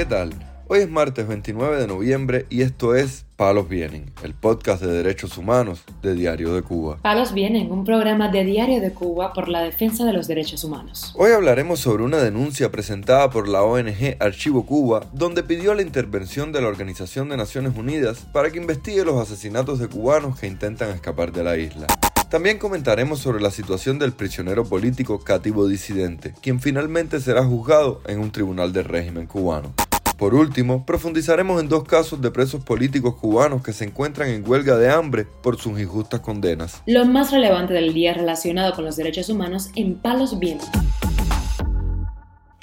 ¿Qué tal? Hoy es martes 29 de noviembre y esto es Palos Vienen, el podcast de derechos humanos de Diario de Cuba. Palos Vienen, un programa de Diario de Cuba por la defensa de los derechos humanos. Hoy hablaremos sobre una denuncia presentada por la ONG Archivo Cuba, donde pidió la intervención de la Organización de Naciones Unidas para que investigue los asesinatos de cubanos que intentan escapar de la isla. También comentaremos sobre la situación del prisionero político cativo disidente, quien finalmente será juzgado en un tribunal del régimen cubano. Por último, profundizaremos en dos casos de presos políticos cubanos que se encuentran en huelga de hambre por sus injustas condenas. Lo más relevante del día relacionado con los derechos humanos en Palos Vientos.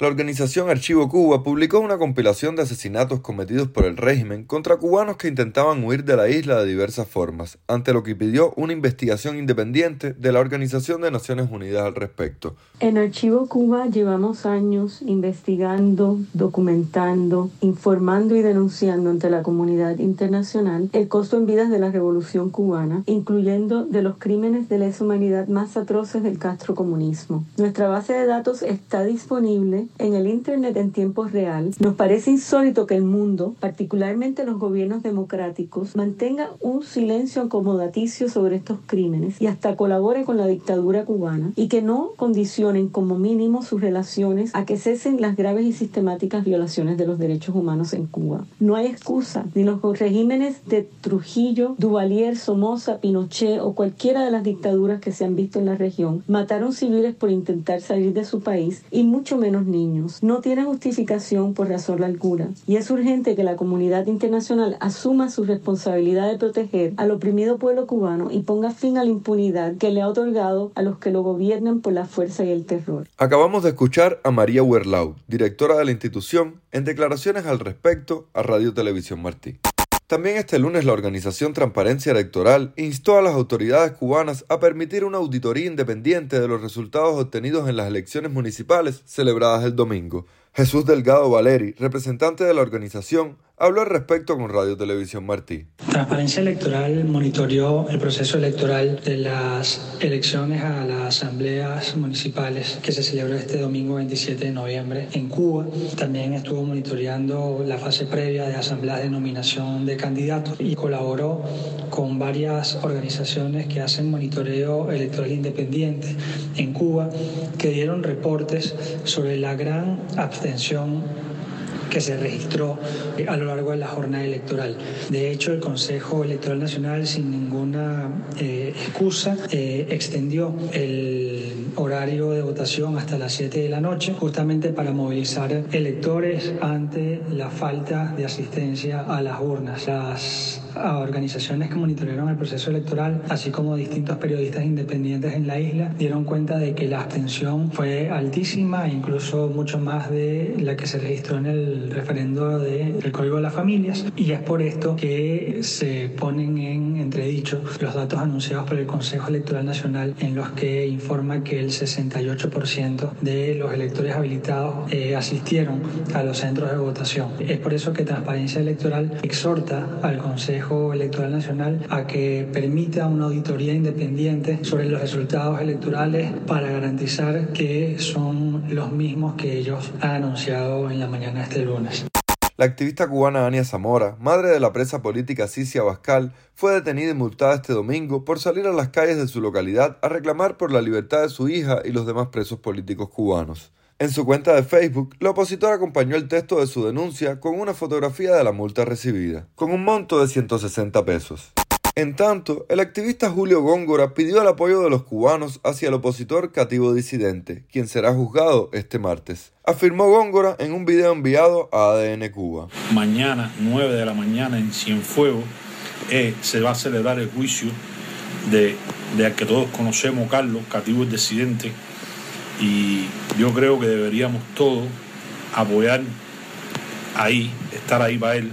La organización Archivo Cuba publicó una compilación de asesinatos cometidos por el régimen contra cubanos que intentaban huir de la isla de diversas formas, ante lo que pidió una investigación independiente de la Organización de Naciones Unidas al respecto. En Archivo Cuba llevamos años investigando, documentando, informando y denunciando ante la comunidad internacional el costo en vidas de la revolución cubana, incluyendo de los crímenes de lesa humanidad más atroces del castrocomunismo. Nuestra base de datos está disponible en el Internet en tiempo real, nos parece insólito que el mundo, particularmente los gobiernos democráticos, mantenga un silencio acomodaticio sobre estos crímenes y hasta colabore con la dictadura cubana y que no condicionen como mínimo sus relaciones a que cesen las graves y sistemáticas violaciones de los derechos humanos en Cuba. No hay excusa, ni los regímenes de Trujillo, Duvalier, Somoza, Pinochet o cualquiera de las dictaduras que se han visto en la región mataron civiles por intentar salir de su país y mucho menos no tiene justificación por razón alguna y es urgente que la comunidad internacional asuma su responsabilidad de proteger al oprimido pueblo cubano y ponga fin a la impunidad que le ha otorgado a los que lo gobiernan por la fuerza y el terror. Acabamos de escuchar a María Werlau, directora de la institución, en declaraciones al respecto a Radio Televisión Martí. También este lunes la organización Transparencia Electoral instó a las autoridades cubanas a permitir una auditoría independiente de los resultados obtenidos en las elecciones municipales celebradas el domingo. Jesús Delgado Valeri, representante de la organización, habló al respecto con Radio Televisión Martí. Transparencia Electoral monitoreó el proceso electoral de las elecciones a las asambleas municipales que se celebró este domingo 27 de noviembre en Cuba. También estuvo monitoreando la fase previa de asambleas de nominación de candidatos y colaboró con varias organizaciones que hacen monitoreo electoral independiente en Cuba que dieron reportes sobre la gran abstención que se registró a lo largo de la jornada electoral. De hecho, el Consejo Electoral Nacional, sin ninguna eh, excusa, eh, extendió el horario de votación hasta las 7 de la noche, justamente para movilizar electores ante la falta de asistencia a las urnas. Las organizaciones que monitorearon el proceso electoral, así como distintos periodistas independientes en la isla, dieron cuenta de que la abstención fue altísima, incluso mucho más de la que se registró en el referendo del Código de las Familias. Y es por esto que se ponen en entredicho los datos anunciados por el Consejo Electoral Nacional, en los que informa que el 68% de los electores habilitados eh, asistieron a los centros de votación. Es por eso que Transparencia Electoral exhorta al Consejo Electoral Nacional a que permita una auditoría independiente sobre los resultados electorales para garantizar que son los mismos que ellos han anunciado en la mañana de este lunes. La activista cubana Ania Zamora, madre de la presa política Cicia Bascal, fue detenida y multada este domingo por salir a las calles de su localidad a reclamar por la libertad de su hija y los demás presos políticos cubanos. En su cuenta de Facebook, la opositora acompañó el texto de su denuncia con una fotografía de la multa recibida, con un monto de 160 pesos. En tanto, el activista Julio Góngora pidió el apoyo de los cubanos hacia el opositor cativo disidente, quien será juzgado este martes. Afirmó Góngora en un video enviado a ADN Cuba. Mañana, 9 de la mañana, en Cienfuegos, eh, se va a celebrar el juicio de, de que todos conocemos, Carlos, cativo disidente. Y yo creo que deberíamos todos apoyar ahí, estar ahí para él,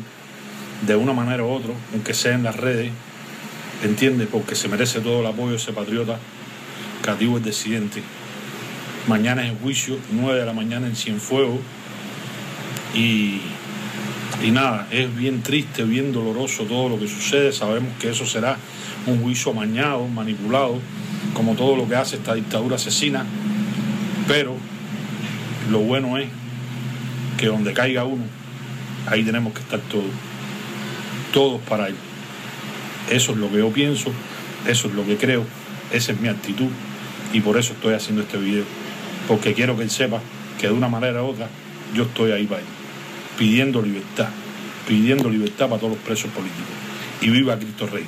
de una manera u otra, aunque sea en las redes entiende, porque se merece todo el apoyo ese patriota cativo el disidente. Mañana es el juicio, 9 de la mañana en Cienfuegos. Y, y nada, es bien triste, bien doloroso todo lo que sucede. Sabemos que eso será un juicio amañado, manipulado, como todo lo que hace esta dictadura asesina. Pero lo bueno es que donde caiga uno, ahí tenemos que estar todos, todos para él. Eso es lo que yo pienso, eso es lo que creo, esa es mi actitud y por eso estoy haciendo este video, porque quiero que él sepa que de una manera u otra yo estoy ahí para él, pidiendo libertad, pidiendo libertad para todos los presos políticos. Y viva Cristo Rey.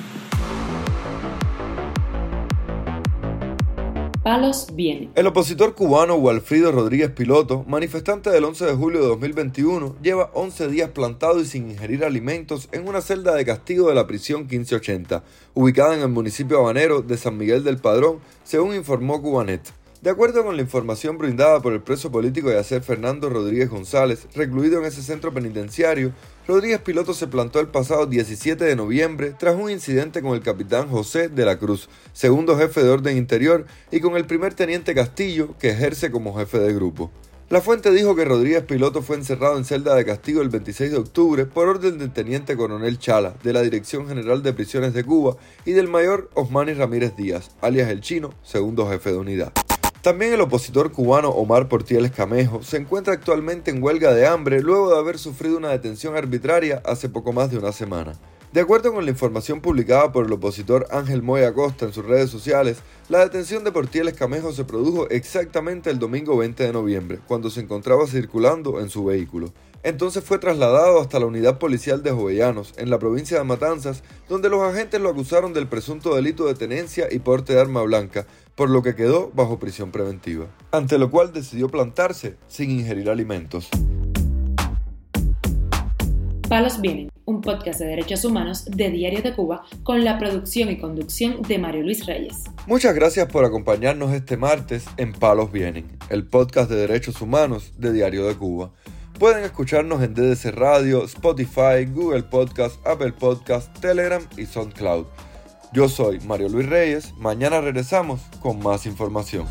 Palos viene. El opositor cubano Walfrido Rodríguez Piloto, manifestante del 11 de julio de 2021, lleva 11 días plantado y sin ingerir alimentos en una celda de castigo de la prisión 1580, ubicada en el municipio habanero de San Miguel del Padrón, según informó Cubanet. De acuerdo con la información brindada por el preso político Yacer Fernando Rodríguez González, recluido en ese centro penitenciario, Rodríguez Piloto se plantó el pasado 17 de noviembre tras un incidente con el capitán José de la Cruz, segundo jefe de orden interior, y con el primer teniente Castillo, que ejerce como jefe de grupo. La fuente dijo que Rodríguez Piloto fue encerrado en celda de castigo el 26 de octubre por orden del teniente coronel Chala, de la Dirección General de Prisiones de Cuba, y del mayor Osmani Ramírez Díaz, alias El Chino, segundo jefe de unidad. También el opositor cubano Omar Portieles Camejo se encuentra actualmente en huelga de hambre luego de haber sufrido una detención arbitraria hace poco más de una semana. De acuerdo con la información publicada por el opositor Ángel Moya Acosta en sus redes sociales, la detención de Portieles Camejo se produjo exactamente el domingo 20 de noviembre, cuando se encontraba circulando en su vehículo. Entonces fue trasladado hasta la unidad policial de Jovellanos, en la provincia de Matanzas, donde los agentes lo acusaron del presunto delito de tenencia y porte de arma blanca, por lo que quedó bajo prisión preventiva, ante lo cual decidió plantarse sin ingerir alimentos. Palos Vienen, un podcast de derechos humanos de Diario de Cuba con la producción y conducción de Mario Luis Reyes. Muchas gracias por acompañarnos este martes en Palos Vienen, el podcast de derechos humanos de Diario de Cuba. Pueden escucharnos en DDC Radio, Spotify, Google Podcast, Apple Podcast, Telegram y SoundCloud. Yo soy Mario Luis Reyes, mañana regresamos con más información.